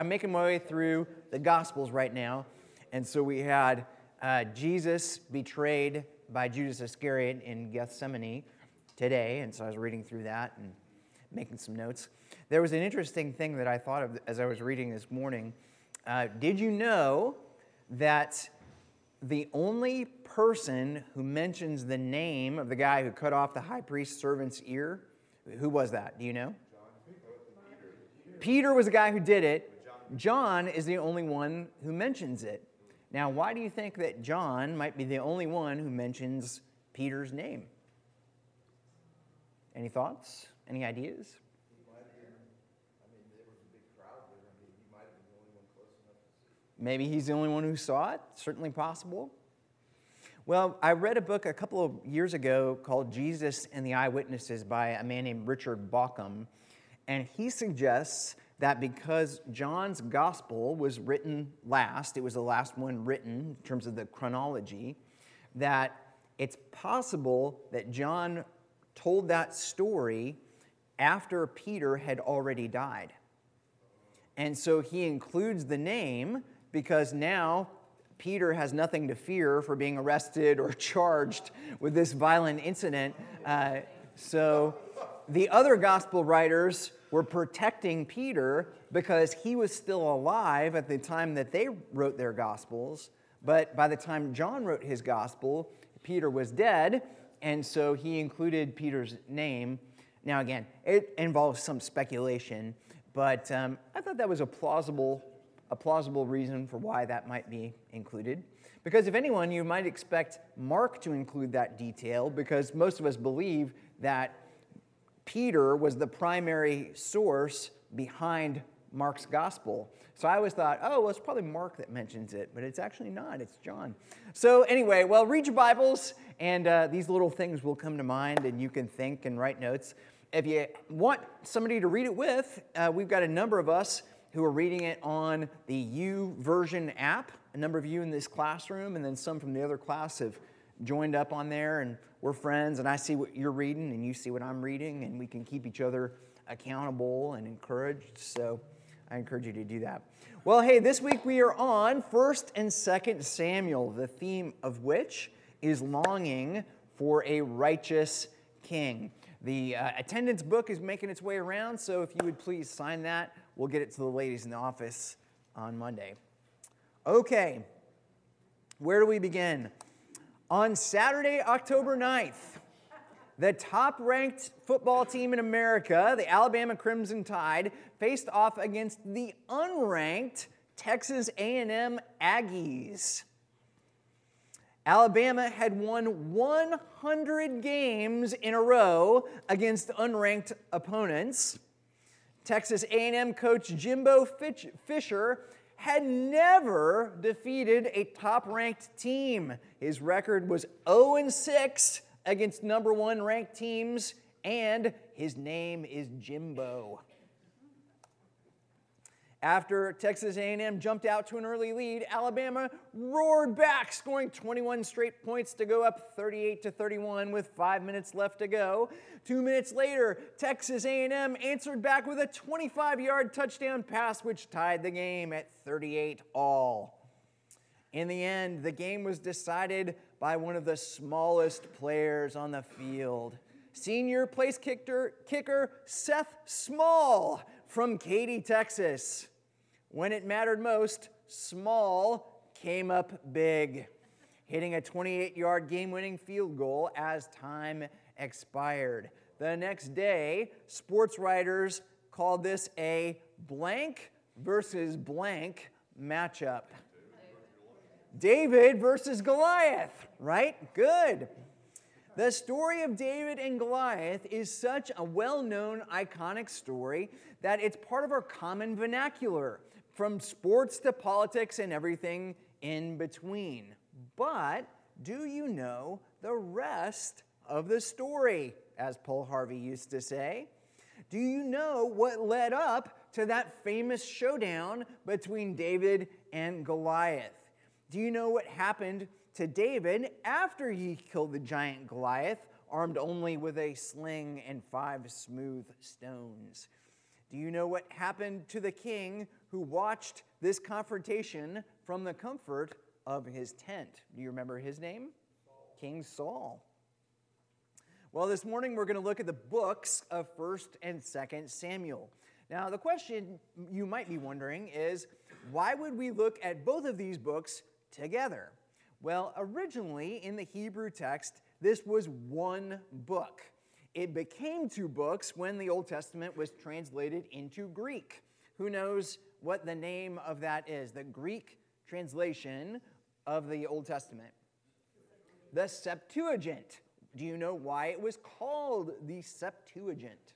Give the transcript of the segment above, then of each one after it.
I'm making my way through the Gospels right now. And so we had uh, Jesus betrayed by Judas Iscariot in Gethsemane today. And so I was reading through that and making some notes. There was an interesting thing that I thought of as I was reading this morning. Uh, did you know that the only person who mentions the name of the guy who cut off the high priest's servant's ear, who was that? Do you know? Peter was the guy who did it. John is the only one who mentions it. Now, why do you think that John might be the only one who mentions Peter's name? Any thoughts? Any ideas? Maybe he's the only one who saw it. Certainly possible. Well, I read a book a couple of years ago called Jesus and the Eyewitnesses by a man named Richard Bauckham. And he suggests that because John's gospel was written last, it was the last one written in terms of the chronology, that it's possible that John told that story after Peter had already died. And so he includes the name because now Peter has nothing to fear for being arrested or charged with this violent incident. Uh, so the other gospel writers were protecting Peter because he was still alive at the time that they wrote their gospels. But by the time John wrote his gospel, Peter was dead, and so he included Peter's name. Now, again, it involves some speculation, but um, I thought that was a plausible, a plausible reason for why that might be included. Because if anyone, you might expect Mark to include that detail, because most of us believe that Peter was the primary source behind Mark's gospel. So I always thought, oh, well, it's probably Mark that mentions it, but it's actually not. It's John. So, anyway, well, read your Bibles, and uh, these little things will come to mind, and you can think and write notes. If you want somebody to read it with, uh, we've got a number of us who are reading it on the YouVersion app. A number of you in this classroom, and then some from the other class have joined up on there, and we're friends, and I see what you're reading, and you see what I'm reading, and we can keep each other accountable and encouraged. So I encourage you to do that. Well, hey, this week we are on 1st and 2nd Samuel, the theme of which is longing for a righteous king. The uh, attendance book is making its way around, so if you would please sign that, we'll get it to the ladies in the office on Monday. Okay, where do we begin? On Saturday, October 9th, the top ranked football team in America, the Alabama Crimson Tide, faced off against the unranked Texas A&M Aggies. Alabama had won 100 games in a row against unranked opponents. Texas A&M coach Jimbo Fisher had never defeated a top ranked team. His record was 0 6 against number one ranked teams, and his name is Jimbo. After Texas A&M jumped out to an early lead, Alabama roared back, scoring 21 straight points to go up 38 to 31 with 5 minutes left to go. 2 minutes later, Texas A&M answered back with a 25-yard touchdown pass which tied the game at 38 all. In the end, the game was decided by one of the smallest players on the field. Senior place kicker, kicker Seth Small from Katy, Texas. When it mattered most, Small came up big, hitting a 28 yard game winning field goal as time expired. The next day, sports writers called this a blank versus blank matchup. David versus Goliath, right? Good. The story of David and Goliath is such a well known, iconic story that it's part of our common vernacular, from sports to politics and everything in between. But do you know the rest of the story, as Paul Harvey used to say? Do you know what led up to that famous showdown between David and Goliath? Do you know what happened to David after he killed the giant Goliath, armed only with a sling and five smooth stones. Do you know what happened to the king who watched this confrontation from the comfort of his tent? Do you remember his name? Saul. King Saul. Well, this morning we're going to look at the books of 1st and 2nd Samuel. Now, the question you might be wondering is why would we look at both of these books together? Well, originally in the Hebrew text, this was one book. It became two books when the Old Testament was translated into Greek. Who knows what the name of that is? The Greek translation of the Old Testament. The Septuagint. Do you know why it was called the Septuagint?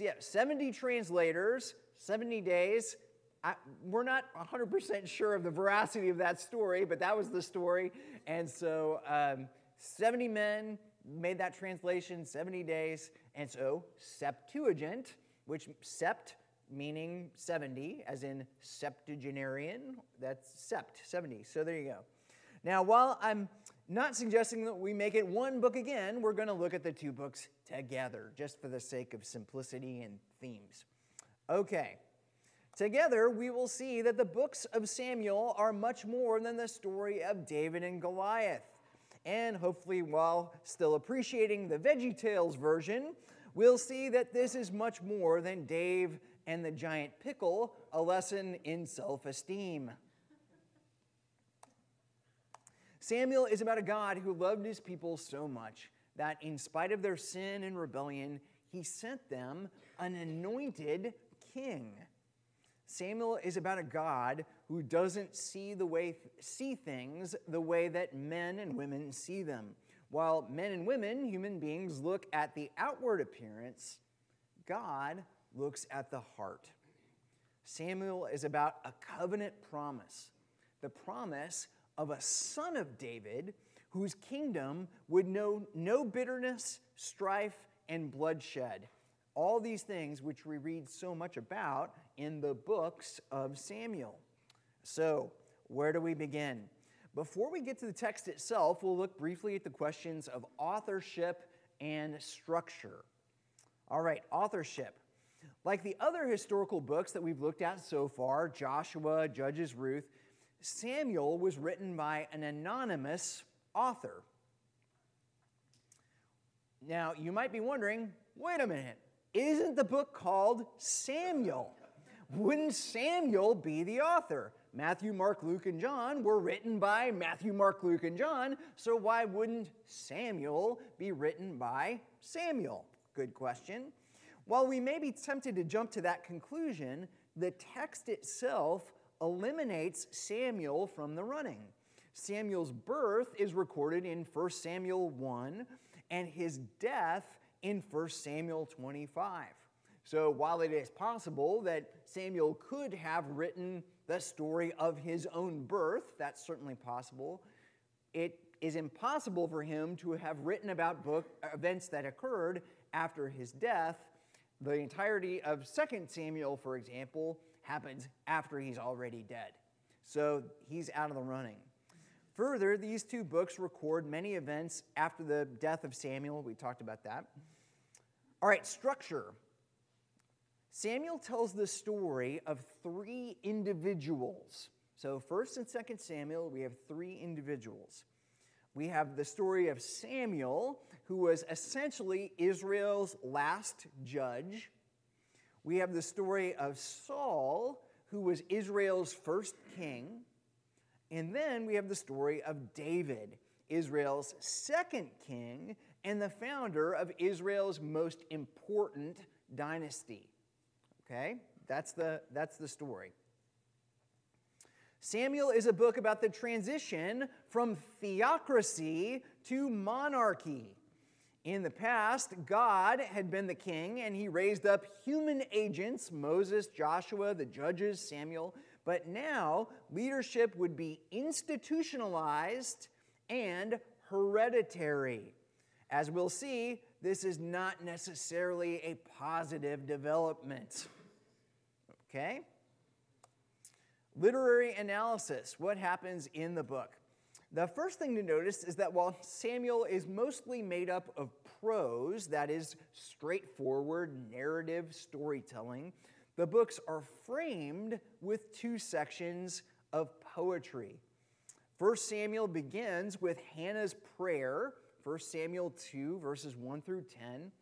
Uh, yeah, 70 translators, 70 days. I, we're not 100% sure of the veracity of that story, but that was the story. And so um, 70 men made that translation, 70 days. And so Septuagint, which sept meaning 70, as in septuagenarian, that's sept, 70. So there you go. Now, while I'm not suggesting that we make it one book again, we're going to look at the two books together, just for the sake of simplicity and themes. Okay. Together, we will see that the books of Samuel are much more than the story of David and Goliath. And hopefully, while still appreciating the VeggieTales version, we'll see that this is much more than Dave and the giant pickle, a lesson in self esteem. Samuel is about a God who loved his people so much that, in spite of their sin and rebellion, he sent them an anointed king. Samuel is about a God who doesn't see the way see things the way that men and women see them. While men and women, human beings, look at the outward appearance, God looks at the heart. Samuel is about a covenant promise, the promise of a son of David whose kingdom would know no bitterness, strife, and bloodshed. All these things which we read so much about in the books of Samuel. So, where do we begin? Before we get to the text itself, we'll look briefly at the questions of authorship and structure. All right, authorship. Like the other historical books that we've looked at so far, Joshua, Judges, Ruth, Samuel was written by an anonymous author. Now, you might be wondering wait a minute, isn't the book called Samuel? Wouldn't Samuel be the author? Matthew, Mark, Luke, and John were written by Matthew, Mark, Luke, and John, so why wouldn't Samuel be written by Samuel? Good question. While we may be tempted to jump to that conclusion, the text itself eliminates Samuel from the running. Samuel's birth is recorded in 1 Samuel 1 and his death in 1 Samuel 25. So while it is possible that Samuel could have written the story of his own birth, that's certainly possible, it is impossible for him to have written about book, events that occurred after his death the entirety of 2 Samuel, for example, happens after he's already dead. So he's out of the running. Further, these two books record many events after the death of Samuel. We talked about that. All right, structure. Samuel tells the story of three individuals. So, 1st and 2nd Samuel, we have three individuals. We have the story of Samuel, who was essentially Israel's last judge. We have the story of Saul, who was Israel's first king. And then we have the story of David, Israel's second king and the founder of Israel's most important dynasty. Okay? That's the, that's the story. Samuel is a book about the transition from theocracy to monarchy. In the past, God had been the king and he raised up human agents Moses, Joshua, the judges, Samuel. But now, leadership would be institutionalized and hereditary. As we'll see, this is not necessarily a positive development. Okay? Literary analysis what happens in the book? The first thing to notice is that while Samuel is mostly made up of prose, that is, straightforward narrative storytelling, the books are framed with two sections of poetry. First Samuel begins with Hannah's prayer, 1 Samuel 2, verses 1 through 10,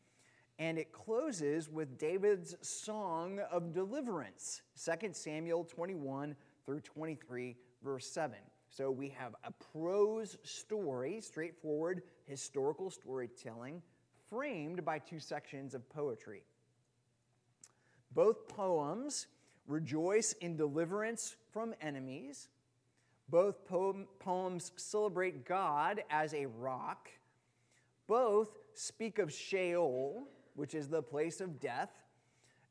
and it closes with David's song of deliverance, 2 Samuel 21 through 23, verse 7. So we have a prose story, straightforward historical storytelling, framed by two sections of poetry. Both poems rejoice in deliverance from enemies. Both poem, poems celebrate God as a rock. Both speak of Sheol, which is the place of death.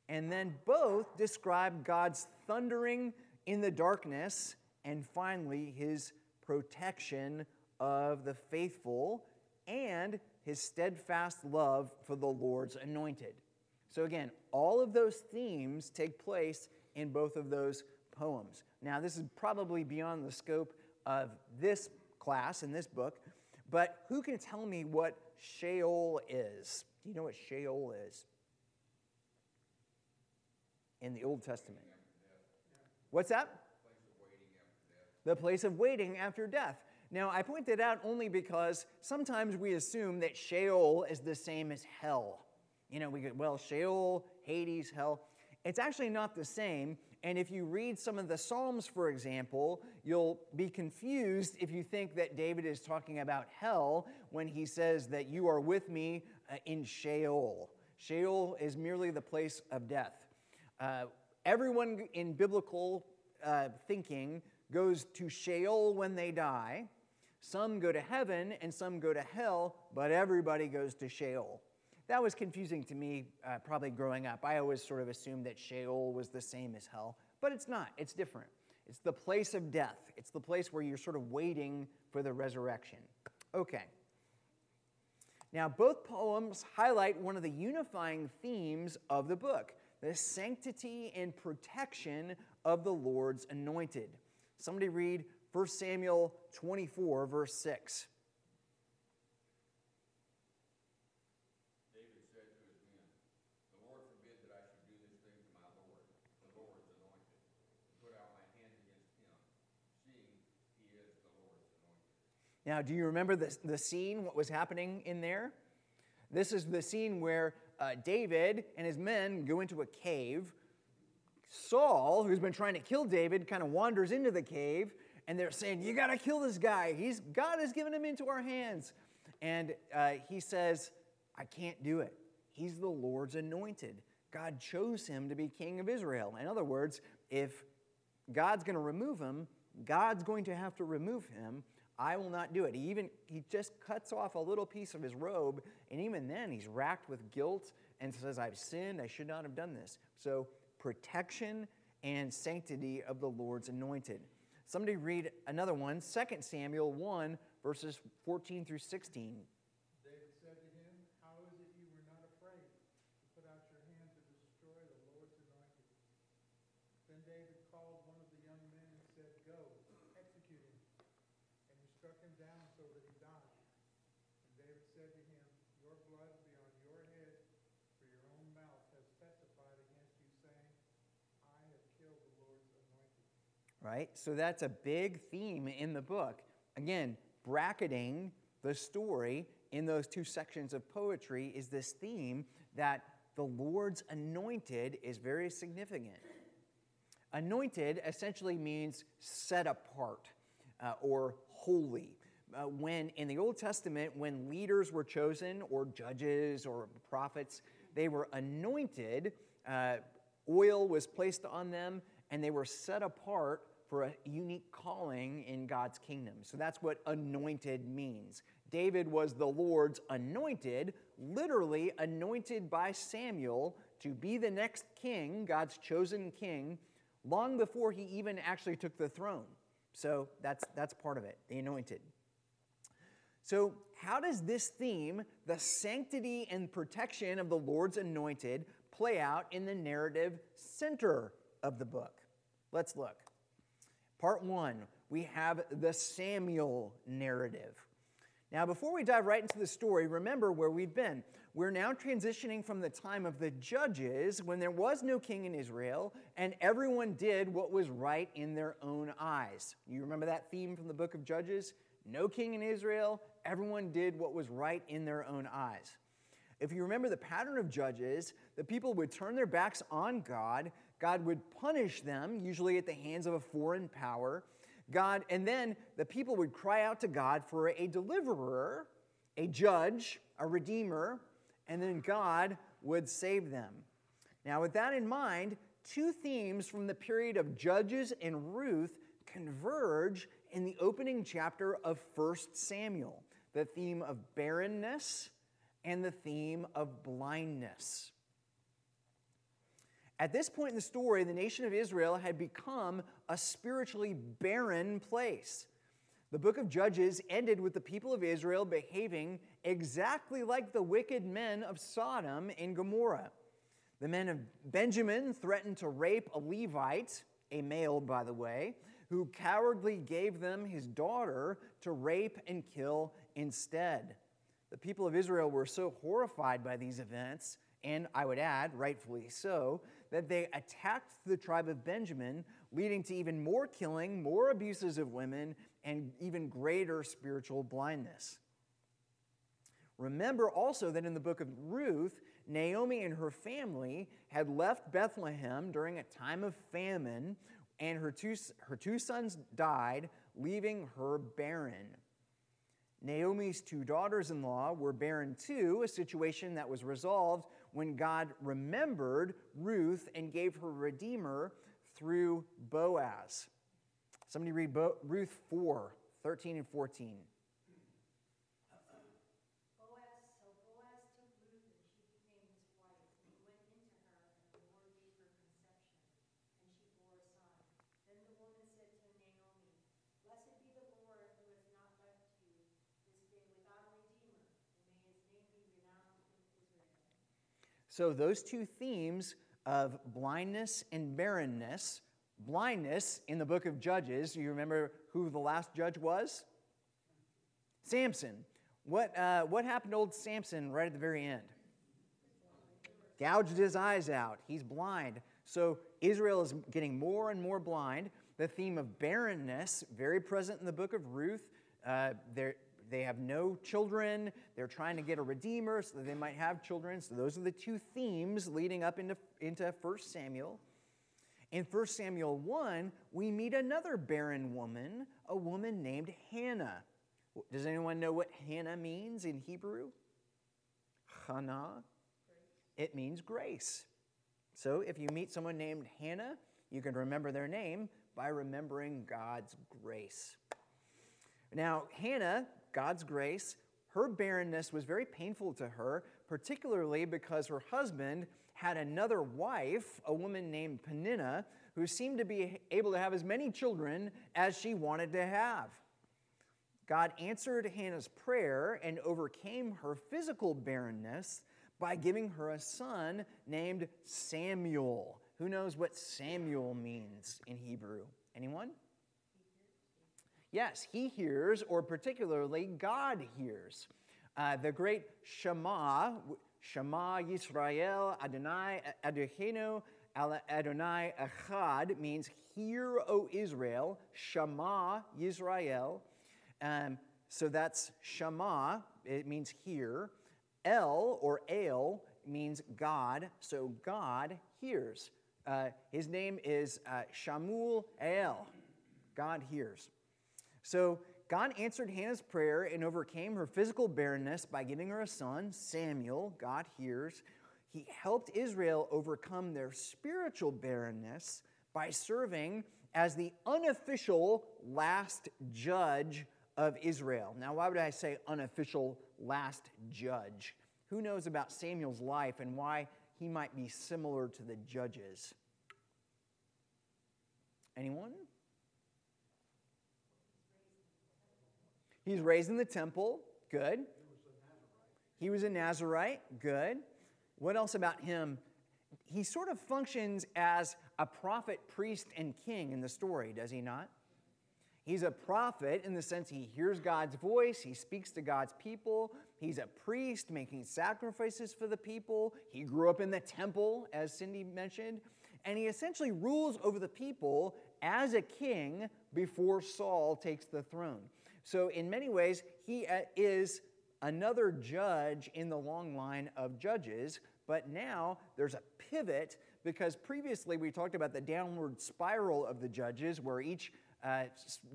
And then both describe God's thundering in the darkness and finally, his protection of the faithful and his steadfast love for the Lord's anointed. So, again, all of those themes take place in both of those poems. Now, this is probably beyond the scope of this class and this book, but who can tell me what Sheol is? Do you know what Sheol is? In the Old Testament. What's that? the place of waiting after death. Now, I point that out only because sometimes we assume that Sheol is the same as hell. You know, we go, well, Sheol, Hades, hell. It's actually not the same. And if you read some of the Psalms, for example, you'll be confused if you think that David is talking about hell when he says that you are with me uh, in Sheol. Sheol is merely the place of death. Uh, everyone in biblical uh, thinking goes to Sheol when they die. Some go to heaven and some go to hell, but everybody goes to Sheol. That was confusing to me, uh, probably growing up. I always sort of assumed that Sheol was the same as hell, but it's not, it's different. It's the place of death, it's the place where you're sort of waiting for the resurrection. Okay. Now, both poems highlight one of the unifying themes of the book the sanctity and protection of the Lord's anointed. Somebody read 1 Samuel 24, verse 6. David said to his men, The Lord forbid that I should do this thing to my Lord, the Lord's anointed, and put out my hand against him, seeing he is the Lord's anointed. Now, do you remember the, the scene, what was happening in there? This is the scene where uh, David and his men go into a cave Saul, who's been trying to kill David, kind of wanders into the cave, and they're saying, You got to kill this guy. He's, God has given him into our hands. And uh, he says, I can't do it. He's the Lord's anointed. God chose him to be king of Israel. In other words, if God's going to remove him, God's going to have to remove him. I will not do it. He even he just cuts off a little piece of his robe, and even then he's racked with guilt and says, I've sinned, I should not have done this. So protection and sanctity of the Lord's anointed. Somebody read another one, 2 Samuel 1, verses 14 through 16. David said to him, How is it you were not afraid to put out your hand to destroy the Lord's anointed? Then David called one of the young men and said, Go, execute him. And he struck him down so that he died. And David said to him, Your blood be on your head, for your own mouth has testified against you, saying, I have killed the Lord's anointed. Right? So that's a big theme in the book. Again, bracketing the story in those two sections of poetry is this theme that the Lord's anointed is very significant. Anointed essentially means set apart uh, or holy. Uh, when in the Old Testament, when leaders were chosen, or judges or prophets, they were anointed, uh, oil was placed on them, and they were set apart for a unique calling in God's kingdom. So that's what anointed means. David was the Lord's anointed, literally anointed by Samuel to be the next king, God's chosen king, long before he even actually took the throne. So that's, that's part of it, the anointed. So, how does this theme, the sanctity and protection of the Lord's anointed, play out in the narrative center of the book? Let's look. Part one we have the Samuel narrative. Now, before we dive right into the story, remember where we've been. We're now transitioning from the time of the judges when there was no king in Israel and everyone did what was right in their own eyes. You remember that theme from the book of Judges? No king in Israel, everyone did what was right in their own eyes. If you remember the pattern of judges, the people would turn their backs on God, God would punish them, usually at the hands of a foreign power. God, and then the people would cry out to God for a deliverer, a judge, a redeemer, and then God would save them. Now, with that in mind, two themes from the period of Judges and Ruth converge in the opening chapter of 1 Samuel the theme of barrenness and the theme of blindness. At this point in the story, the nation of Israel had become a spiritually barren place. The book of Judges ended with the people of Israel behaving exactly like the wicked men of Sodom and Gomorrah. The men of Benjamin threatened to rape a Levite, a male, by the way, who cowardly gave them his daughter to rape and kill instead. The people of Israel were so horrified by these events, and I would add, rightfully so, that they attacked the tribe of Benjamin, leading to even more killing, more abuses of women, and even greater spiritual blindness. Remember also that in the book of Ruth, Naomi and her family had left Bethlehem during a time of famine, and her two, her two sons died, leaving her barren. Naomi's two daughters in law were barren too, a situation that was resolved when God remembered Ruth and gave her Redeemer through Boaz. Somebody read Bo- Ruth 4 13 and 14. So, those two themes of blindness and barrenness, blindness in the book of Judges, you remember who the last judge was? Samson. What, uh, what happened to old Samson right at the very end? Gouged his eyes out. He's blind. So, Israel is getting more and more blind. The theme of barrenness, very present in the book of Ruth. Uh, there, they have no children. They're trying to get a redeemer so that they might have children. So those are the two themes leading up into, into 1 Samuel. In 1 Samuel 1, we meet another barren woman, a woman named Hannah. Does anyone know what Hannah means in Hebrew? Hannah. It means grace. So if you meet someone named Hannah, you can remember their name by remembering God's grace. Now, Hannah God's grace, her barrenness was very painful to her, particularly because her husband had another wife, a woman named Peninnah, who seemed to be able to have as many children as she wanted to have. God answered Hannah's prayer and overcame her physical barrenness by giving her a son named Samuel. Who knows what Samuel means in Hebrew? Anyone? Yes, he hears, or particularly God hears. Uh, the great Shema, Shema Yisrael Adonai Eloheinu Adonai Echad means hear, O Israel. Shema Yisrael. Um, so that's Shema, it means hear. El or El means God, so God hears. Uh, his name is uh, Shamul El. God hears. So God answered Hannah's prayer and overcame her physical barrenness by giving her a son, Samuel. God hears. He helped Israel overcome their spiritual barrenness by serving as the unofficial last judge of Israel. Now, why would I say unofficial last judge? Who knows about Samuel's life and why he might be similar to the judges? Anyone? He's raised in the temple. Good. He was a Nazarite. Good. What else about him? He sort of functions as a prophet, priest, and king in the story, does he not? He's a prophet in the sense he hears God's voice, he speaks to God's people. He's a priest making sacrifices for the people. He grew up in the temple, as Cindy mentioned. And he essentially rules over the people as a king before Saul takes the throne. So, in many ways, he uh, is another judge in the long line of judges, but now there's a pivot because previously we talked about the downward spiral of the judges where each uh,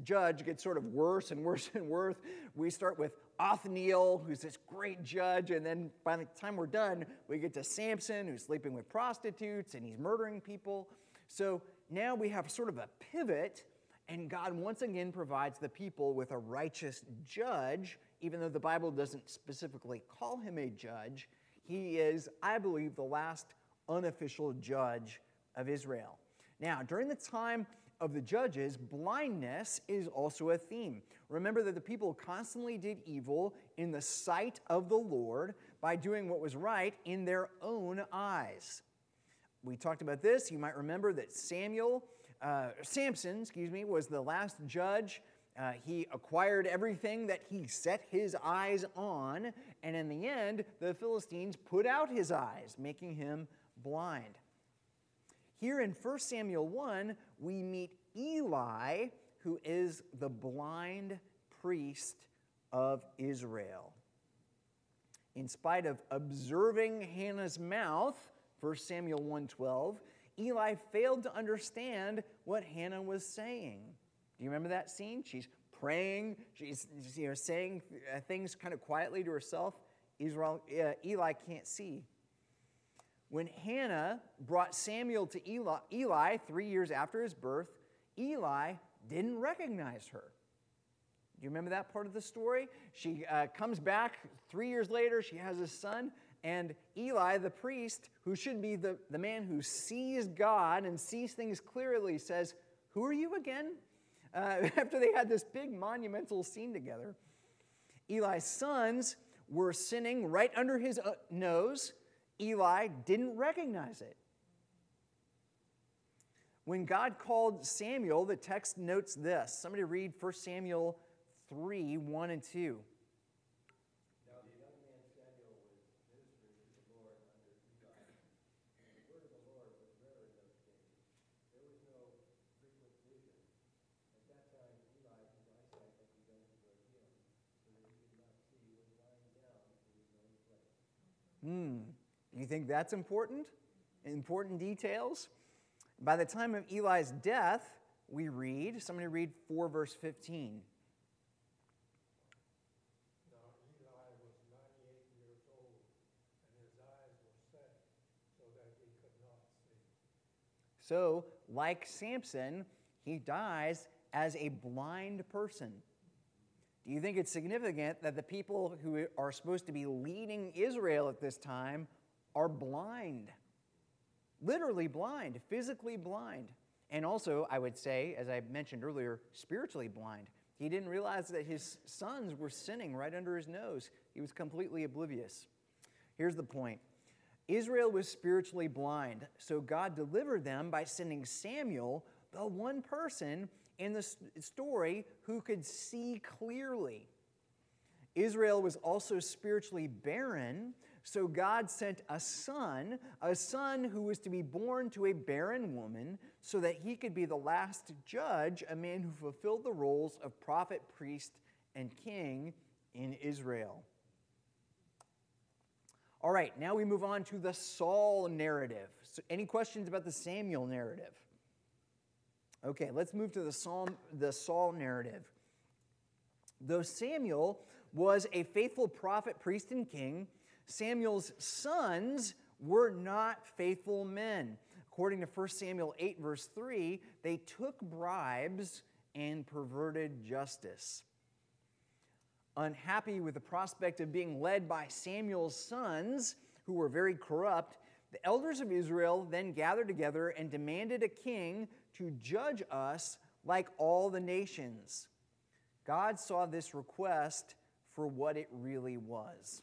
judge gets sort of worse and worse and worse. We start with Othniel, who's this great judge, and then by the time we're done, we get to Samson, who's sleeping with prostitutes and he's murdering people. So now we have sort of a pivot, and God once again provides the people with a righteous judge, even though the Bible doesn't specifically call him a judge. He is, I believe, the last unofficial judge of Israel. Now, during the time of the judges, blindness is also a theme. Remember that the people constantly did evil in the sight of the Lord by doing what was right in their own eyes. We talked about this. You might remember that Samuel, uh, Samson, excuse me, was the last judge. Uh, he acquired everything that he set his eyes on, and in the end, the Philistines put out his eyes, making him blind. Here in 1 Samuel 1, we meet Eli, who is the blind priest of Israel. In spite of observing Hannah's mouth, 1 Samuel 1:12, Eli failed to understand what Hannah was saying. Do you remember that scene? She's praying, she's you know, saying things kind of quietly to herself. Israel, uh, Eli can't see. When Hannah brought Samuel to Eli, Eli three years after his birth, Eli didn't recognize her. Do you remember that part of the story? She uh, comes back three years later, she has a son, and Eli, the priest, who should be the, the man who sees God and sees things clearly, says, Who are you again? Uh, after they had this big monumental scene together. Eli's sons were sinning right under his uh, nose. Eli didn't recognize it. When God called Samuel, the text notes this. Somebody read 1 Samuel 3 1 and 2. Now the young man Samuel was ministering to the Lord under Eli. The word of the Lord was rare in those days. There was no frequent vision. At that time, Eli, his eyesight had begun to grow dim, so that he did not see was lying down in his own place. Hmm. Do you think that's important? Important details? By the time of Eli's death, we read, somebody read 4 verse 15. Now Eli was ninety-eight years old, and his eyes were set so that he could not see. So, like Samson, he dies as a blind person. Do you think it's significant that the people who are supposed to be leading Israel at this time are blind? Literally blind, physically blind. And also, I would say, as I mentioned earlier, spiritually blind. He didn't realize that his sons were sinning right under his nose. He was completely oblivious. Here's the point Israel was spiritually blind, so God delivered them by sending Samuel, the one person in the story who could see clearly. Israel was also spiritually barren, so God sent a son, a son who was to be born to a barren woman, so that he could be the last judge, a man who fulfilled the roles of prophet, priest, and king in Israel. All right, now we move on to the Saul narrative. So any questions about the Samuel narrative? Okay, let's move to the Psalm, the Saul narrative. Though Samuel was a faithful prophet, priest, and king, Samuel's sons were not faithful men. According to 1 Samuel 8, verse 3, they took bribes and perverted justice. Unhappy with the prospect of being led by Samuel's sons, who were very corrupt, the elders of Israel then gathered together and demanded a king to judge us like all the nations. God saw this request for what it really was.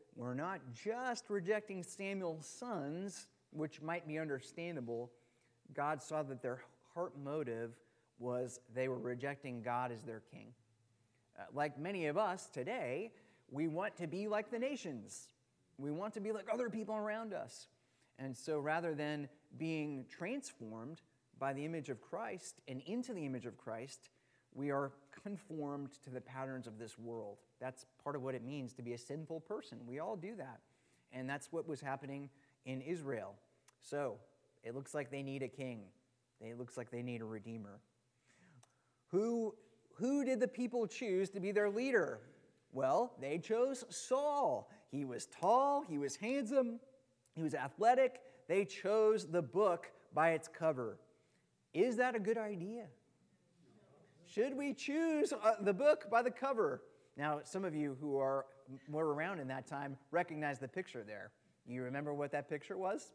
were not just rejecting Samuel's sons, which might be understandable. God saw that their heart motive was they were rejecting God as their king. Uh, like many of us today, we want to be like the nations. We want to be like other people around us. And so rather than being transformed by the image of Christ and into the image of Christ, we are conformed to the patterns of this world. That's part of what it means to be a sinful person. We all do that. And that's what was happening in Israel. So it looks like they need a king, it looks like they need a redeemer. Who, who did the people choose to be their leader? Well, they chose Saul. He was tall, he was handsome, he was athletic. They chose the book by its cover. Is that a good idea? Should we choose uh, the book by the cover? Now, some of you who are were around in that time recognize the picture there. You remember what that picture was?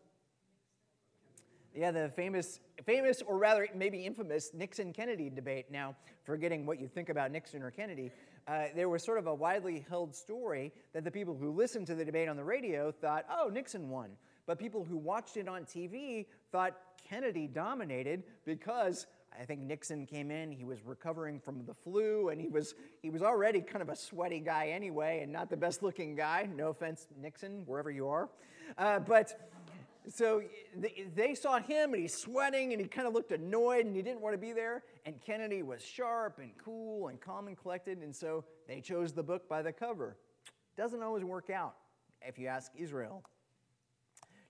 Yeah, the famous, famous, or rather maybe infamous Nixon Kennedy debate. Now, forgetting what you think about Nixon or Kennedy, uh, there was sort of a widely held story that the people who listened to the debate on the radio thought, oh, Nixon won. But people who watched it on TV thought Kennedy dominated because I think Nixon came in, he was recovering from the flu, and he was, he was already kind of a sweaty guy anyway, and not the best looking guy. No offense, Nixon, wherever you are. Uh, but so they saw him and he's sweating and he kind of looked annoyed and he didn't want to be there. And Kennedy was sharp and cool and calm and collected. And so they chose the book by the cover. Doesn't always work out if you ask Israel.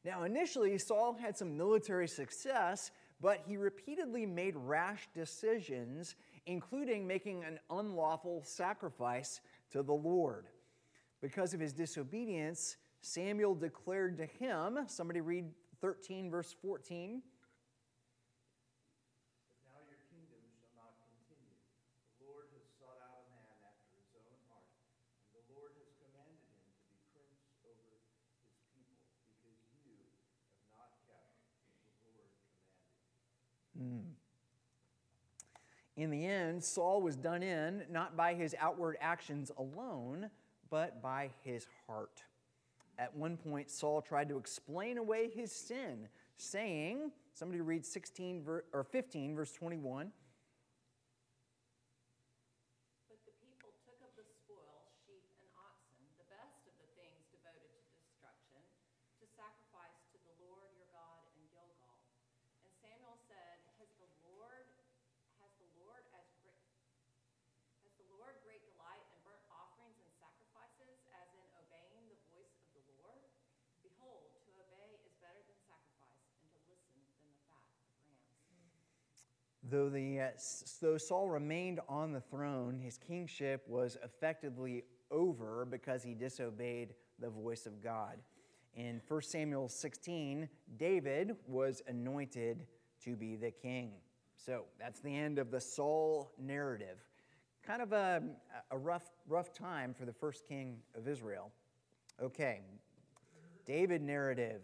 Now, initially, Saul had some military success, but he repeatedly made rash decisions, including making an unlawful sacrifice to the Lord. Because of his disobedience, Samuel declared to him, somebody read 13, verse 14. But now your kingdom shall not continue. The Lord has sought out a man after his own heart, and the Lord has commanded him to be prince over his people, because you have not kept what the Lord commanded. In the end, Saul was done in not by his outward actions alone, but by his heart. At one point, Saul tried to explain away his sin, saying, somebody read 16 or 15, verse 21. But the people took of the spoil sheep and oxen, the best of the things devoted to destruction, to sacrifice to the Lord your God in Gilgal. And Samuel said, Has the Lord has the Lord as great has the Lord great delight in burnt offerings and sacrifices, as in obeying the voice of the Lord? Behold, to obey is better than sacrifice, and to listen than the fat of rams. Though, the, uh, though Saul remained on the throne, his kingship was effectively over because he disobeyed the voice of God. In 1 Samuel 16, David was anointed to be the king. So that's the end of the Saul narrative. Kind of a, a rough, rough time for the first king of Israel. Okay, David narrative.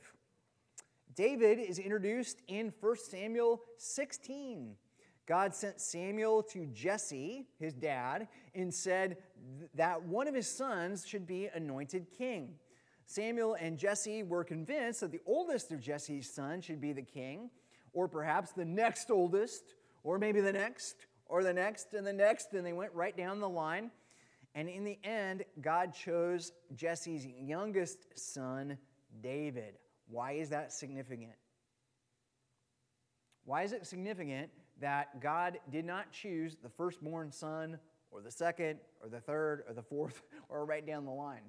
David is introduced in 1 Samuel 16. God sent Samuel to Jesse, his dad, and said that one of his sons should be anointed king. Samuel and Jesse were convinced that the oldest of Jesse's sons should be the king, or perhaps the next oldest, or maybe the next, or the next, and the next, and they went right down the line. And in the end, God chose Jesse's youngest son, David. Why is that significant? Why is it significant that God did not choose the firstborn son, or the second, or the third, or the fourth, or right down the line?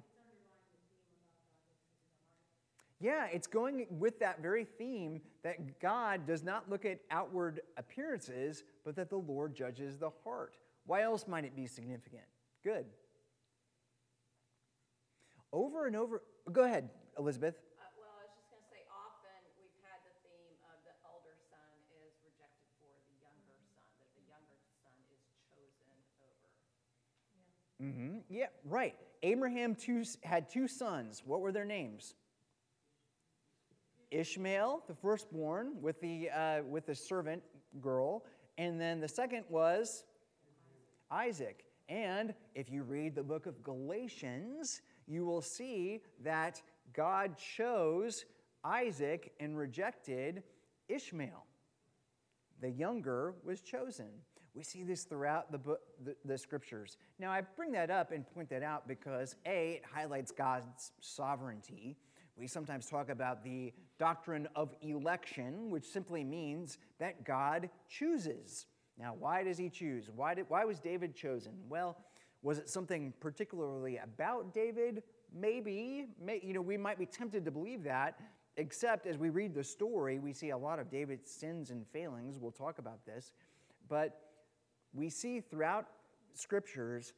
Yeah, it's going with that very theme that God does not look at outward appearances, but that the Lord judges the heart. Why else might it be significant? Good. Over and over, go ahead, Elizabeth. Uh, well, I was just going to say, often we've had the theme of the elder son is rejected for the younger son, that the younger son is chosen over. hmm Yeah, right. Abraham two, had two sons. What were their names? Ishmael, the firstborn, with the, uh, with the servant girl. And then the second was Isaac. And if you read the book of Galatians, you will see that God chose Isaac and rejected Ishmael. The younger was chosen. We see this throughout the, book, the, the scriptures. Now, I bring that up and point that out because A, it highlights God's sovereignty. We sometimes talk about the doctrine of election, which simply means that God chooses. Now, why does he choose? Why, did, why was David chosen? Well, was it something particularly about David? Maybe. May, you know, we might be tempted to believe that, except as we read the story, we see a lot of David's sins and failings. We'll talk about this. But we see throughout scriptures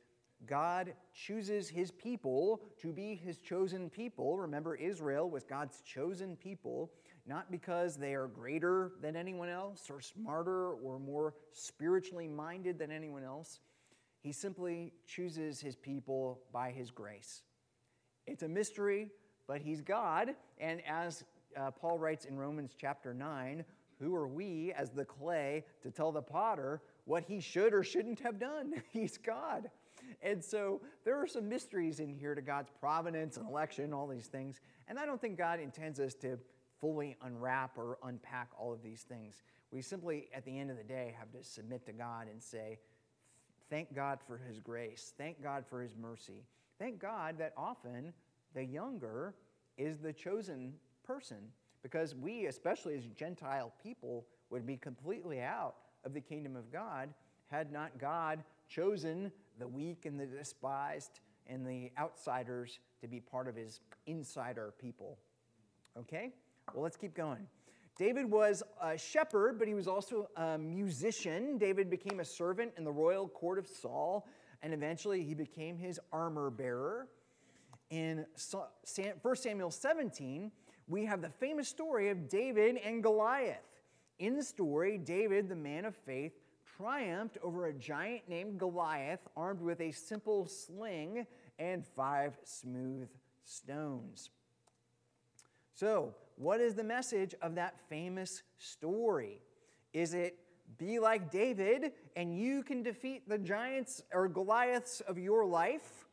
God chooses his people to be his chosen people. Remember, Israel was God's chosen people, not because they are greater than anyone else, or smarter, or more spiritually minded than anyone else. He simply chooses his people by his grace. It's a mystery, but he's God. And as uh, Paul writes in Romans chapter 9, who are we as the clay to tell the potter what he should or shouldn't have done? He's God. And so there are some mysteries in here to God's providence and election, all these things. And I don't think God intends us to fully unwrap or unpack all of these things. We simply, at the end of the day, have to submit to God and say, Thank God for His grace. Thank God for His mercy. Thank God that often the younger is the chosen person because we, especially as Gentile people, would be completely out of the kingdom of God had not God chosen the weak and the despised and the outsiders to be part of his insider people. Okay? Well, let's keep going. David was a shepherd, but he was also a musician. David became a servant in the royal court of Saul, and eventually he became his armor bearer. In 1 Samuel 17, we have the famous story of David and Goliath. In the story, David, the man of faith, triumphed over a giant named Goliath armed with a simple sling and five smooth stones. So, what is the message of that famous story? Is it be like David and you can defeat the giants or Goliaths of your life?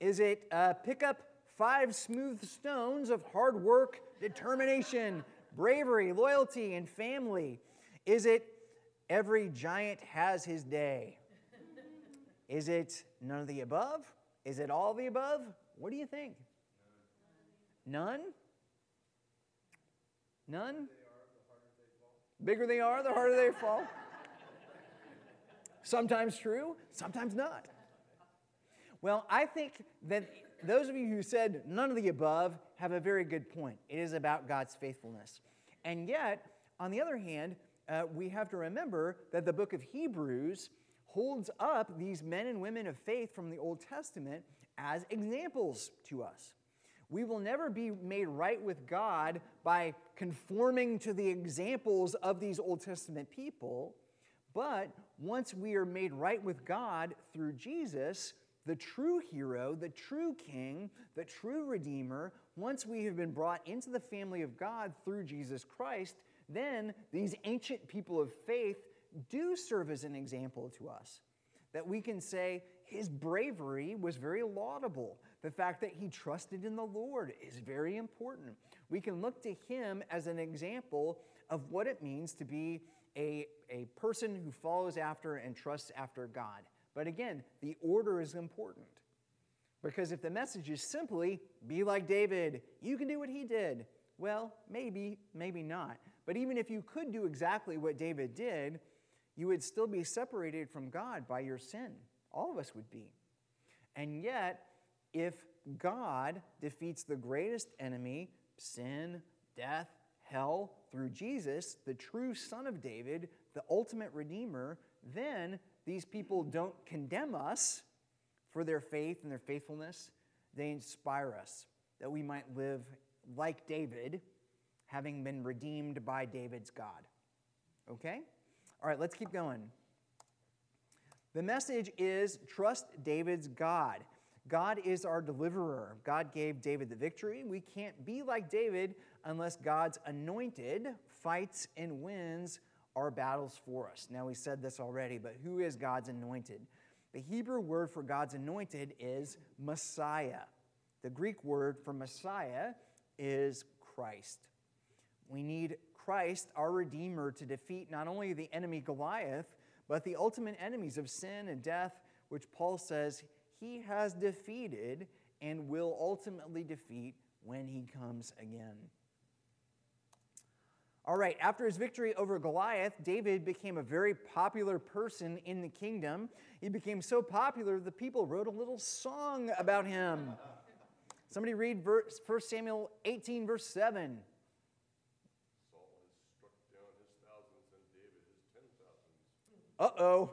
Is it uh, pick up five smooth stones of hard work, determination, bravery, loyalty, and family? Is it every giant has his day? Is it none of the above? Is it all the above? What do you think? None? None? Bigger they are, the harder they fall. sometimes true, sometimes not. Well, I think that those of you who said none of the above have a very good point. It is about God's faithfulness. And yet, on the other hand, uh, we have to remember that the book of Hebrews holds up these men and women of faith from the Old Testament as examples to us. We will never be made right with God by conforming to the examples of these Old Testament people, but once we are made right with God through Jesus, the true hero, the true king, the true redeemer, once we have been brought into the family of God through Jesus Christ, then these ancient people of faith do serve as an example to us. That we can say his bravery was very laudable. The fact that he trusted in the Lord is very important. We can look to him as an example of what it means to be a, a person who follows after and trusts after God. But again, the order is important. Because if the message is simply, be like David, you can do what he did, well, maybe, maybe not. But even if you could do exactly what David did, you would still be separated from God by your sin. All of us would be. And yet, if God defeats the greatest enemy, sin, death, hell, through Jesus, the true Son of David, the ultimate Redeemer, then these people don't condemn us for their faith and their faithfulness. They inspire us that we might live like David, having been redeemed by David's God. Okay? All right, let's keep going. The message is trust David's God. God is our deliverer. God gave David the victory. We can't be like David unless God's anointed fights and wins our battles for us. Now, we said this already, but who is God's anointed? The Hebrew word for God's anointed is Messiah. The Greek word for Messiah is Christ. We need Christ, our Redeemer, to defeat not only the enemy Goliath, but the ultimate enemies of sin and death, which Paul says he has defeated and will ultimately defeat when he comes again. All right, after his victory over Goliath, David became a very popular person in the kingdom. He became so popular, the people wrote a little song about him. Somebody read verse, 1 Samuel 18, verse 7. Saul has struck down his thousands and David his ten thousands. Uh oh.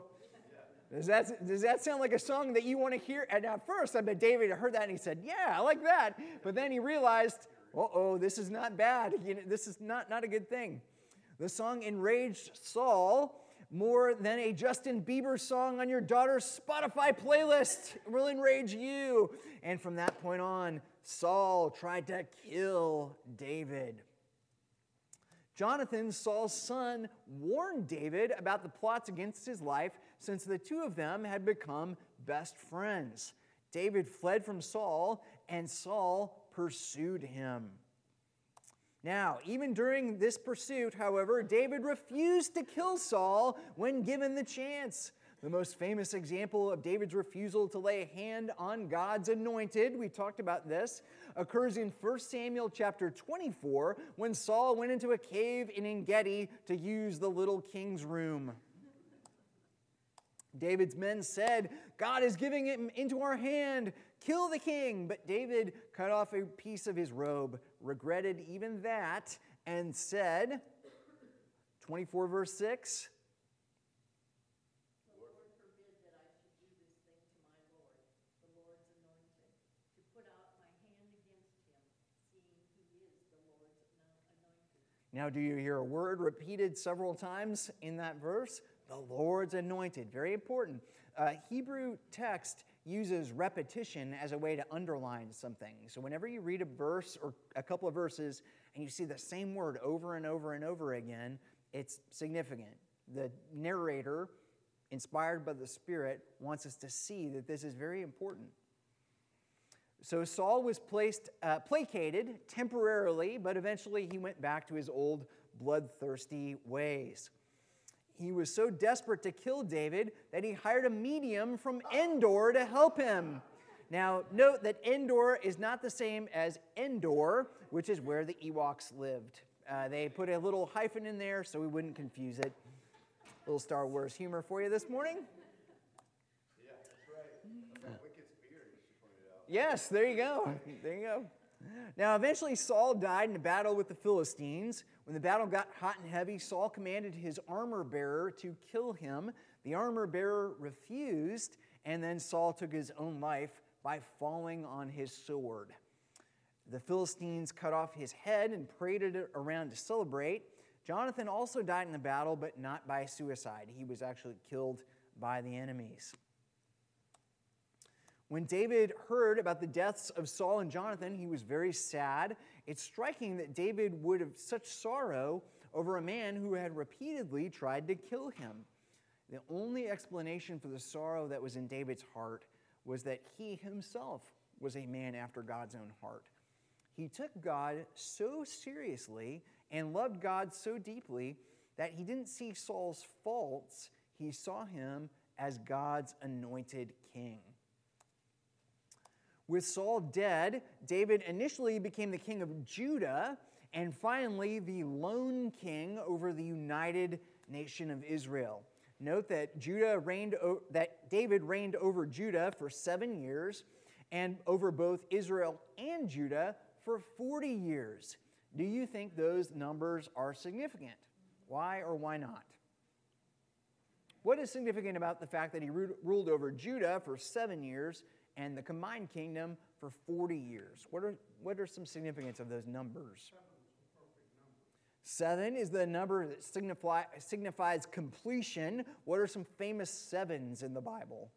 Does that, does that sound like a song that you want to hear? And at first, I bet David heard that and he said, Yeah, I like that. But then he realized, oh, this is not bad. You know, this is not, not a good thing. The song enraged Saul more than a Justin Bieber song on your daughter's Spotify playlist will enrage you. And from that point on, Saul tried to kill David. Jonathan, Saul's son, warned David about the plots against his life since the two of them had become best friends. David fled from Saul, and Saul pursued him. Now, even during this pursuit, however, David refused to kill Saul when given the chance. The most famous example of David's refusal to lay a hand on God's anointed, we talked about this, occurs in 1 Samuel chapter 24 when Saul went into a cave in Engedi to use the little king's room. David's men said, God is giving him into our hand. Kill the king. But David cut off a piece of his robe, regretted even that, and said, 24 verse 6, The Lord forbid that I should do this thing to my Lord, the Lord's anointed, to put out my hand against him, seeing he is the Lord's anointed. Now, do you hear a word repeated several times in that verse? The Lord's anointed. Very important. Uh, Hebrew text uses repetition as a way to underline something. So, whenever you read a verse or a couple of verses and you see the same word over and over and over again, it's significant. The narrator, inspired by the Spirit, wants us to see that this is very important. So Saul was placed, uh, placated temporarily, but eventually he went back to his old bloodthirsty ways. He was so desperate to kill David that he hired a medium from Endor to help him. Now, note that Endor is not the same as Endor, which is where the Ewoks lived. Uh, they put a little hyphen in there so we wouldn't confuse it. little Star Wars humor for you this morning. Yeah, that's right. That you out. Yes, there you go. There you go. Now, eventually, Saul died in a battle with the Philistines. When the battle got hot and heavy, Saul commanded his armor bearer to kill him. The armor bearer refused, and then Saul took his own life by falling on his sword. The Philistines cut off his head and paraded it around to celebrate. Jonathan also died in the battle, but not by suicide. He was actually killed by the enemies. When David heard about the deaths of Saul and Jonathan, he was very sad. It's striking that David would have such sorrow over a man who had repeatedly tried to kill him. The only explanation for the sorrow that was in David's heart was that he himself was a man after God's own heart. He took God so seriously and loved God so deeply that he didn't see Saul's faults, he saw him as God's anointed king. With Saul dead, David initially became the king of Judah and finally the lone king over the united nation of Israel. Note that Judah reigned that David reigned over Judah for 7 years and over both Israel and Judah for 40 years. Do you think those numbers are significant? Why or why not? What is significant about the fact that he ruled over Judah for 7 years and the combined kingdom for 40 years. What are, what are some significance of those numbers? Seven is the number that signify, signifies completion. What are some famous sevens in the Bible?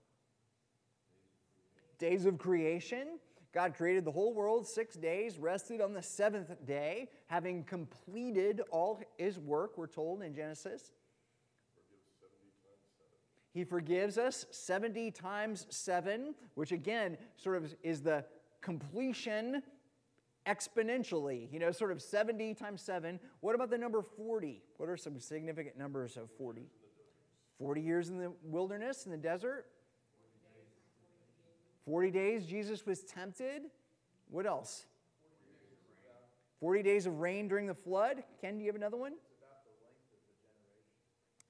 days of creation. God created the whole world six days, rested on the seventh day, having completed all his work, we're told in Genesis. He forgives us 70 times 7, which again sort of is the completion exponentially, you know, sort of 70 times 7. What about the number 40? What are some significant numbers of 40? 40 years in the wilderness, in the desert. 40 days Jesus was tempted. What else? 40 days of rain during the flood. Ken, do you have another one?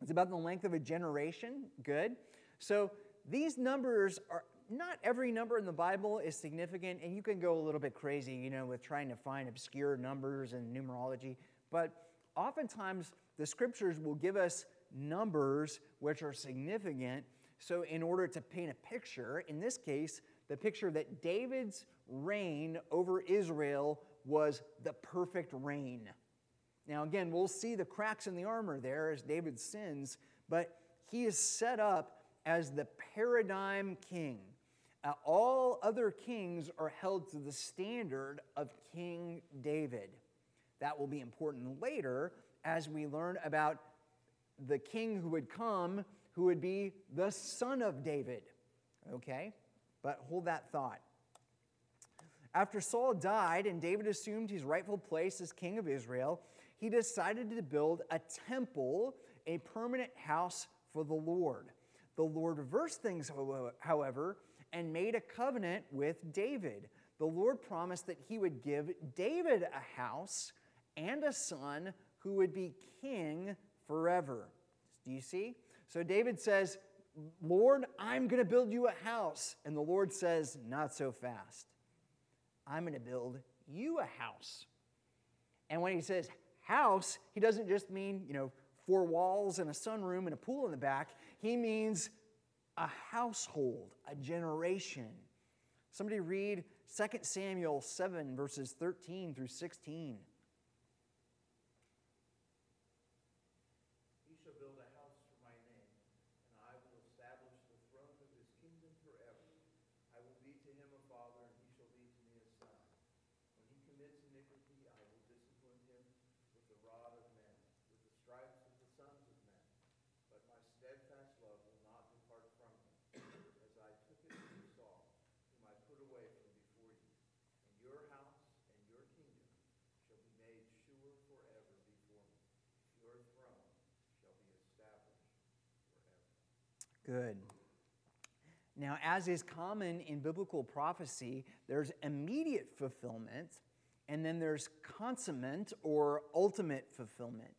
It's about the length of a generation. Good. So these numbers are not every number in the Bible is significant, and you can go a little bit crazy, you know, with trying to find obscure numbers and numerology. But oftentimes the scriptures will give us numbers which are significant. So, in order to paint a picture, in this case, the picture that David's reign over Israel was the perfect reign. Now, again, we'll see the cracks in the armor there as David sins, but he is set up as the paradigm king. Uh, all other kings are held to the standard of King David. That will be important later as we learn about the king who would come, who would be the son of David. Okay? But hold that thought. After Saul died and David assumed his rightful place as king of Israel, he decided to build a temple, a permanent house for the Lord. The Lord reversed things, however, and made a covenant with David. The Lord promised that he would give David a house and a son who would be king forever. Do you see? So David says, Lord, I'm going to build you a house. And the Lord says, Not so fast. I'm going to build you a house. And when he says house, he doesn't just mean, you know, four walls and a sunroom and a pool in the back. He means a household, a generation. Somebody read 2 Samuel 7, verses 13 through 16. He shall build a house for my name, and I will establish the throne of his kingdom forever. I will be to him a father, and he shall be to me a son. When he commits iniquity, I will discipline him with the rod of men, with the stripes of the sons of men. But my steadfast love will not depart from him, as I took it from Saul, whom I put away from before you. And your house and your kingdom shall be made sure forever before me. Your throne shall be established forever. Good. Now, as is common in biblical prophecy, there's immediate fulfillment and then there's consummate or ultimate fulfillment.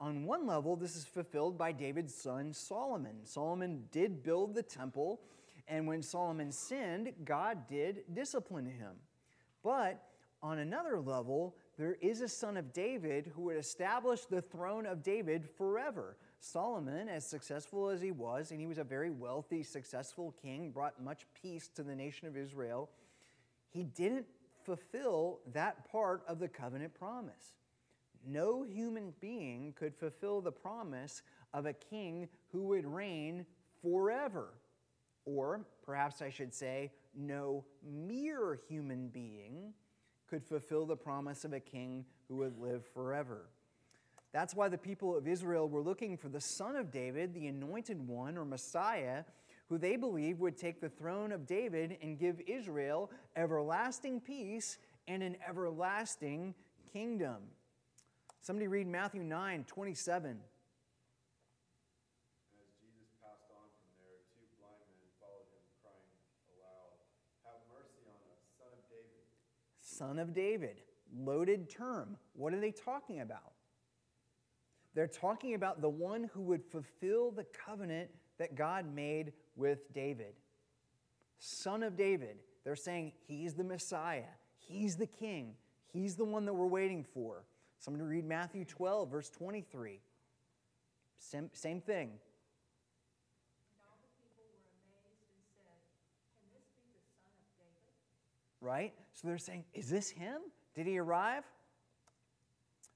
On one level, this is fulfilled by David's son Solomon. Solomon did build the temple, and when Solomon sinned, God did discipline him. But on another level, there is a son of David who would establish the throne of David forever. Solomon, as successful as he was, and he was a very wealthy, successful king, brought much peace to the nation of Israel, he didn't fulfill that part of the covenant promise. No human being could fulfill the promise of a king who would reign forever. Or perhaps I should say, no mere human being could fulfill the promise of a king who would live forever. That's why the people of Israel were looking for the son of David, the anointed one or Messiah, who they believed would take the throne of David and give Israel everlasting peace and an everlasting kingdom. Somebody read Matthew 9 27. As Jesus passed on from there, two blind men followed him, crying aloud, Have mercy on us, son of David. Son of David, loaded term. What are they talking about? They're talking about the one who would fulfill the covenant that God made with David. Son of David. They're saying he's the Messiah, he's the king, he's the one that we're waiting for. Somebody read Matthew 12, verse 23. Same, same thing. Right? So they're saying, Is this him? Did he arrive?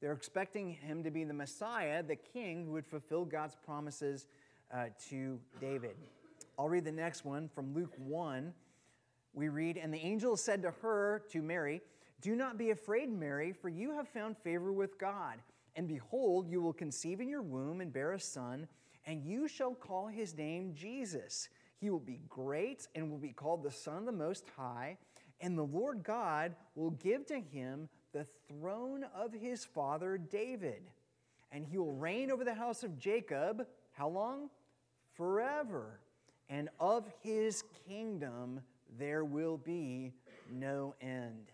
They're expecting him to be the Messiah, the king who would fulfill God's promises uh, to David. I'll read the next one from Luke 1. We read, And the angel said to her, to Mary, Do not be afraid, Mary, for you have found favor with God. And behold, you will conceive in your womb and bear a son, and you shall call his name Jesus. He will be great and will be called the Son of the Most High, and the Lord God will give to him the throne of his father David. And he will reign over the house of Jacob. How long? Forever. And of his kingdom there will be no end.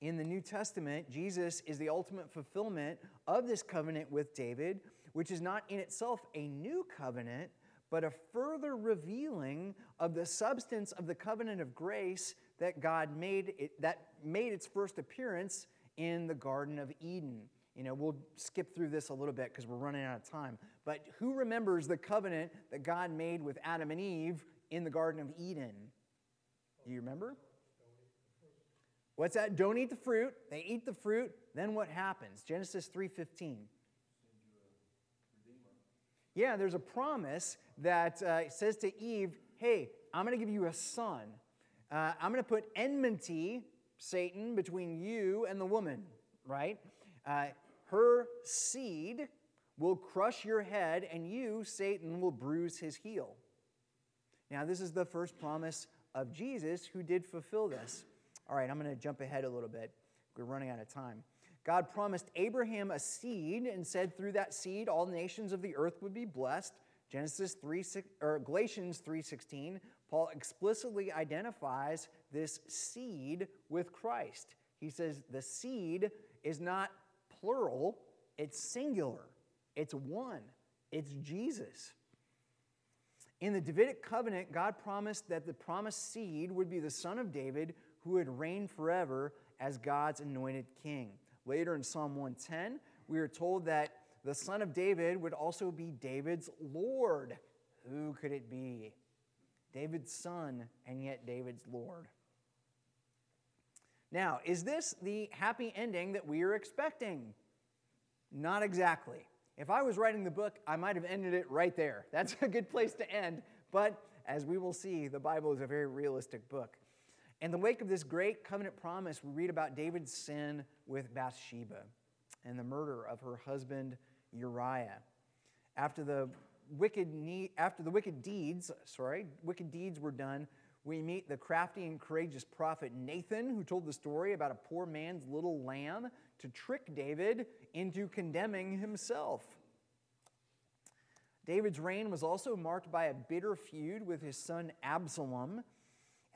In the New Testament, Jesus is the ultimate fulfillment of this covenant with David, which is not in itself a new covenant, but a further revealing of the substance of the covenant of grace that God made it, that made its first appearance in the Garden of Eden. You know, we'll skip through this a little bit because we're running out of time. But who remembers the covenant that God made with Adam and Eve in the Garden of Eden? Do you remember? What's that? Don't eat the fruit. They eat the fruit. Then what happens? Genesis 3:15. Yeah, there's a promise that uh, says to Eve, "Hey, I'm going to give you a son. Uh, I'm going to put enmity, Satan, between you and the woman. Right? Uh, her seed will crush your head, and you, Satan, will bruise his heel." Now, this is the first promise of Jesus who did fulfill this. All right, I'm going to jump ahead a little bit. We're running out of time. God promised Abraham a seed and said through that seed all nations of the earth would be blessed. Genesis 3 or Galatians 3:16, Paul explicitly identifies this seed with Christ. He says the seed is not plural, it's singular. It's one. It's Jesus. In the Davidic covenant, God promised that the promised seed would be the son of David who would reign forever as God's anointed king. Later in Psalm 110, we are told that the son of David would also be David's Lord. Who could it be? David's son, and yet David's Lord. Now, is this the happy ending that we are expecting? Not exactly. If I was writing the book, I might have ended it right there. That's a good place to end. But as we will see, the Bible is a very realistic book. In the wake of this great covenant promise, we read about David's sin with Bathsheba and the murder of her husband Uriah. After the wicked, need, after the wicked deeds, sorry, wicked deeds were done, we meet the crafty and courageous prophet Nathan, who told the story about a poor man's little lamb to trick David into condemning himself. David's reign was also marked by a bitter feud with his son Absalom.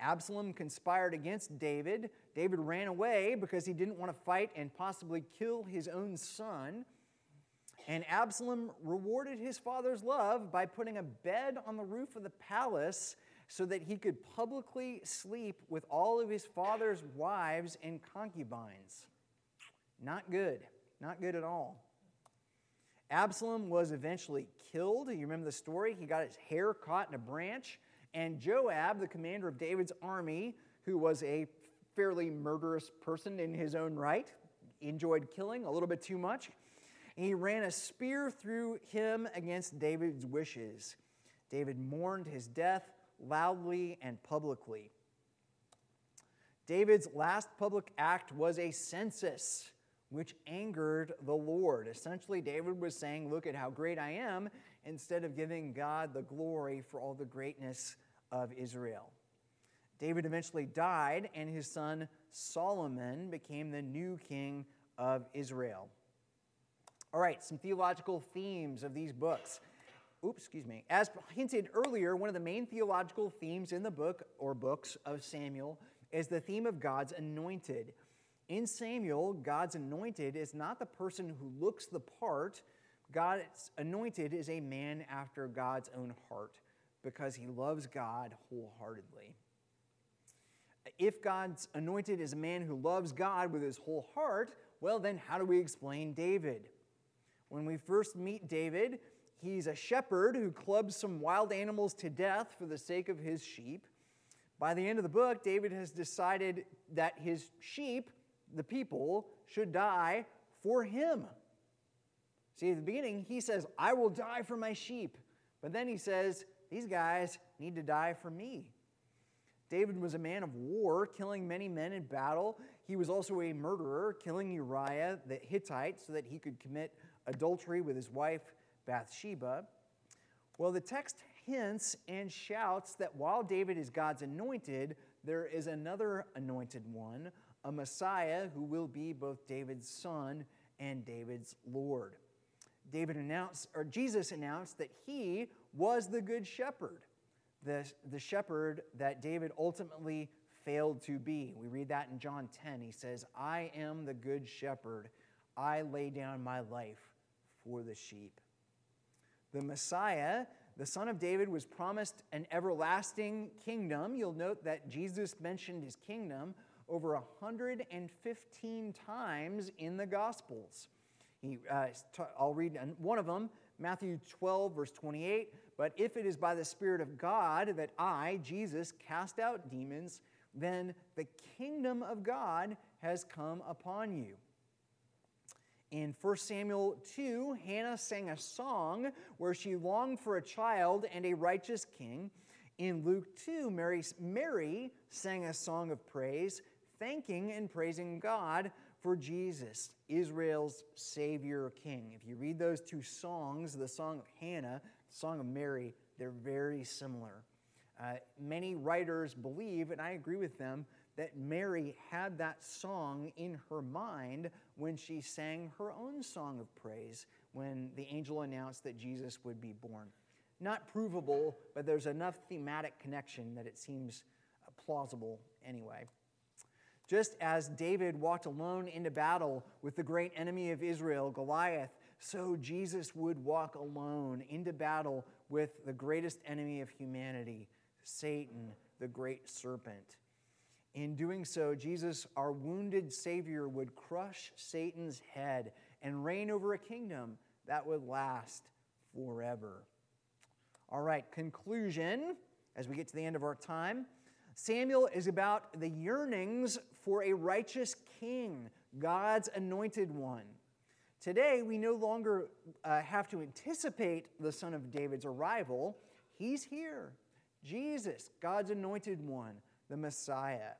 Absalom conspired against David. David ran away because he didn't want to fight and possibly kill his own son. And Absalom rewarded his father's love by putting a bed on the roof of the palace so that he could publicly sleep with all of his father's wives and concubines. Not good. Not good at all. Absalom was eventually killed. You remember the story? He got his hair caught in a branch. And Joab, the commander of David's army, who was a fairly murderous person in his own right, enjoyed killing a little bit too much. He ran a spear through him against David's wishes. David mourned his death loudly and publicly. David's last public act was a census which angered the Lord. Essentially, David was saying, Look at how great I am, instead of giving God the glory for all the greatness of Israel. David eventually died, and his son Solomon became the new king of Israel. All right, some theological themes of these books. Oops, excuse me. As hinted earlier, one of the main theological themes in the book or books of Samuel is the theme of God's anointed. In Samuel, God's anointed is not the person who looks the part. God's anointed is a man after God's own heart because he loves God wholeheartedly. If God's anointed is a man who loves God with his whole heart, well, then how do we explain David? When we first meet David, He's a shepherd who clubs some wild animals to death for the sake of his sheep. By the end of the book, David has decided that his sheep, the people, should die for him. See, at the beginning, he says, I will die for my sheep. But then he says, These guys need to die for me. David was a man of war, killing many men in battle. He was also a murderer, killing Uriah the Hittite so that he could commit adultery with his wife Bathsheba. Well, the text hints and shouts that while David is God's anointed, there is another anointed one, a Messiah who will be both David's son and David's Lord. David announced, or Jesus announced that he was the good shepherd, the, the shepherd that David ultimately failed to be. We read that in John 10. He says, I am the good shepherd. I lay down my life for the sheep. The Messiah, the son of David, was promised an everlasting kingdom. You'll note that Jesus mentioned his kingdom over 115 times in the Gospels. He, uh, I'll read one of them, Matthew 12, verse 28. But if it is by the Spirit of God that I, Jesus, cast out demons, then the kingdom of God has come upon you. In 1 Samuel 2, Hannah sang a song where she longed for a child and a righteous king. In Luke 2, Mary, Mary sang a song of praise, thanking and praising God for Jesus, Israel's Savior King. If you read those two songs, the song of Hannah, the song of Mary, they're very similar. Uh, many writers believe, and I agree with them, that Mary had that song in her mind when she sang her own song of praise when the angel announced that Jesus would be born. Not provable, but there's enough thematic connection that it seems uh, plausible anyway. Just as David walked alone into battle with the great enemy of Israel, Goliath, so Jesus would walk alone into battle with the greatest enemy of humanity, Satan, the great serpent. In doing so, Jesus, our wounded Savior, would crush Satan's head and reign over a kingdom that would last forever. All right, conclusion as we get to the end of our time. Samuel is about the yearnings for a righteous king, God's anointed one. Today, we no longer uh, have to anticipate the son of David's arrival. He's here. Jesus, God's anointed one, the Messiah.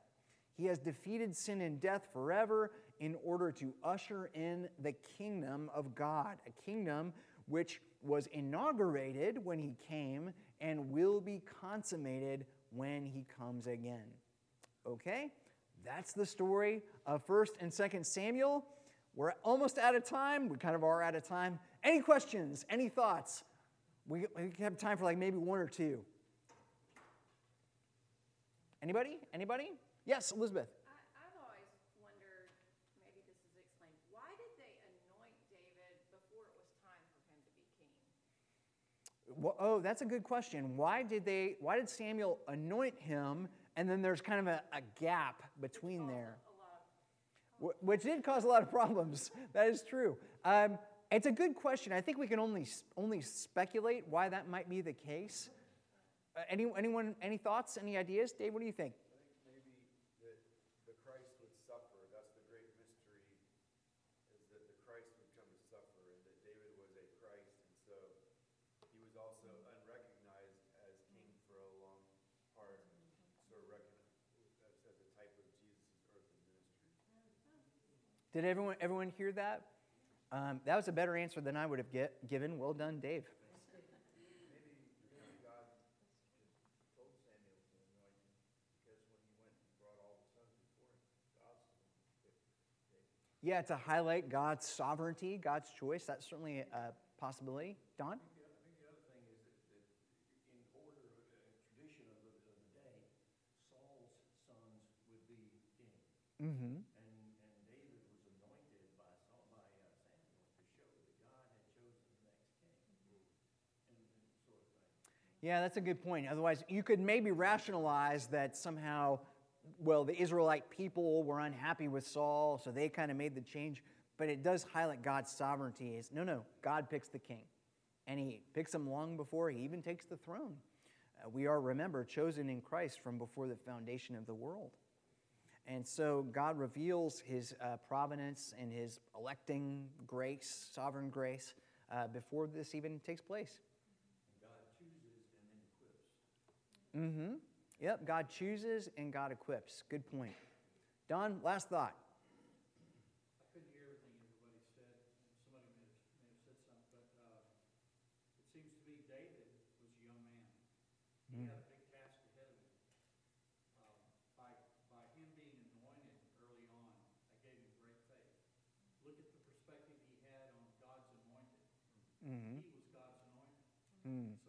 He has defeated sin and death forever in order to usher in the kingdom of God, a kingdom which was inaugurated when he came and will be consummated when he comes again. Okay? That's the story of 1st and 2nd Samuel. We're almost out of time. We kind of are out of time. Any questions? Any thoughts? We, we have time for like maybe one or two. Anybody? Anybody? Yes, Elizabeth. I, I've always wondered, maybe this is explained, why did they anoint David before it was time for him to be king? Well, oh, that's a good question. Why did they? Why did Samuel anoint him, and then there's kind of a, a gap between there, A lot of, which did cause a lot of problems. That is true. Um, it's a good question. I think we can only only speculate why that might be the case. Uh, any, anyone? Any thoughts? Any ideas? Dave, what do you think? I think maybe that the Christ would suffer. That's the great mystery, is that the Christ would come to suffer, and that David was a Christ, and so he was also unrecognized as king for a long part, sort of recognized as, as type of Jesus' earthly ministry. Did everyone everyone hear that? Um, that was a better answer than I would have get, given. Well done, Dave. Maybe, maybe God just told Samuel to anoint him, because when he went and brought all the sons before him, God's the one who picked David. Yeah, to highlight God's sovereignty, God's choice. That's certainly a possibility. Don? I think the other thing is that, that in order, tradition of the, of the day, Saul's sons would be king. Mm-hmm. And, and David was anointed by Saul, by uh, Samuel to show that God had chosen the next king. And, and sort of thing. Yeah, that's a good point. Otherwise, you could maybe rationalize that somehow, well, the Israelite people were unhappy with Saul, so they kind of made the change. But it does highlight God's sovereignty. Is no, no, God picks the king, and he picks him long before he even takes the throne. Uh, we are, remember, chosen in Christ from before the foundation of the world. And so God reveals his uh, providence and his electing grace, sovereign grace, uh, before this even takes place. God chooses and then equips. Mm-hmm. Yep, God chooses and God equips. Good point. Don, last thought. I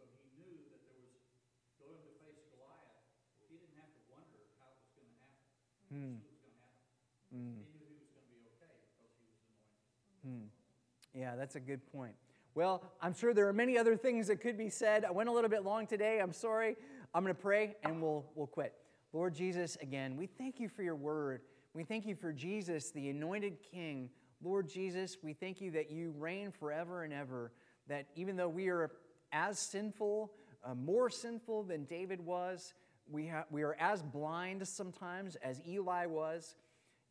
Yeah, that's a good point. Well, I'm sure there are many other things that could be said. I went a little bit long today. I'm sorry. I'm going to pray and we'll, we'll quit. Lord Jesus, again, we thank you for your word. We thank you for Jesus, the anointed King. Lord Jesus, we thank you that you reign forever and ever. That even though we are as sinful, uh, more sinful than David was, we, ha- we are as blind sometimes as Eli was.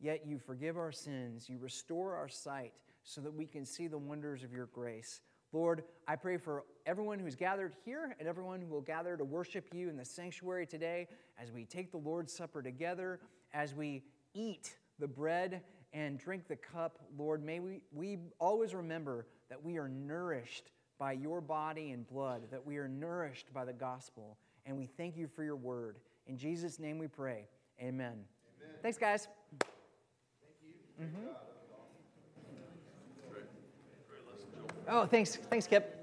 Yet you forgive our sins, you restore our sight so that we can see the wonders of your grace. Lord, I pray for everyone who's gathered here and everyone who will gather to worship you in the sanctuary today as we take the Lord's Supper together, as we eat the bread and drink the cup. Lord, may we, we always remember that we are nourished by your body and blood, that we are nourished by the gospel. And we thank you for your word. In Jesus' name we pray. Amen. Amen. Thanks, guys. Mm-hmm. Oh, thanks. Thanks, Kip.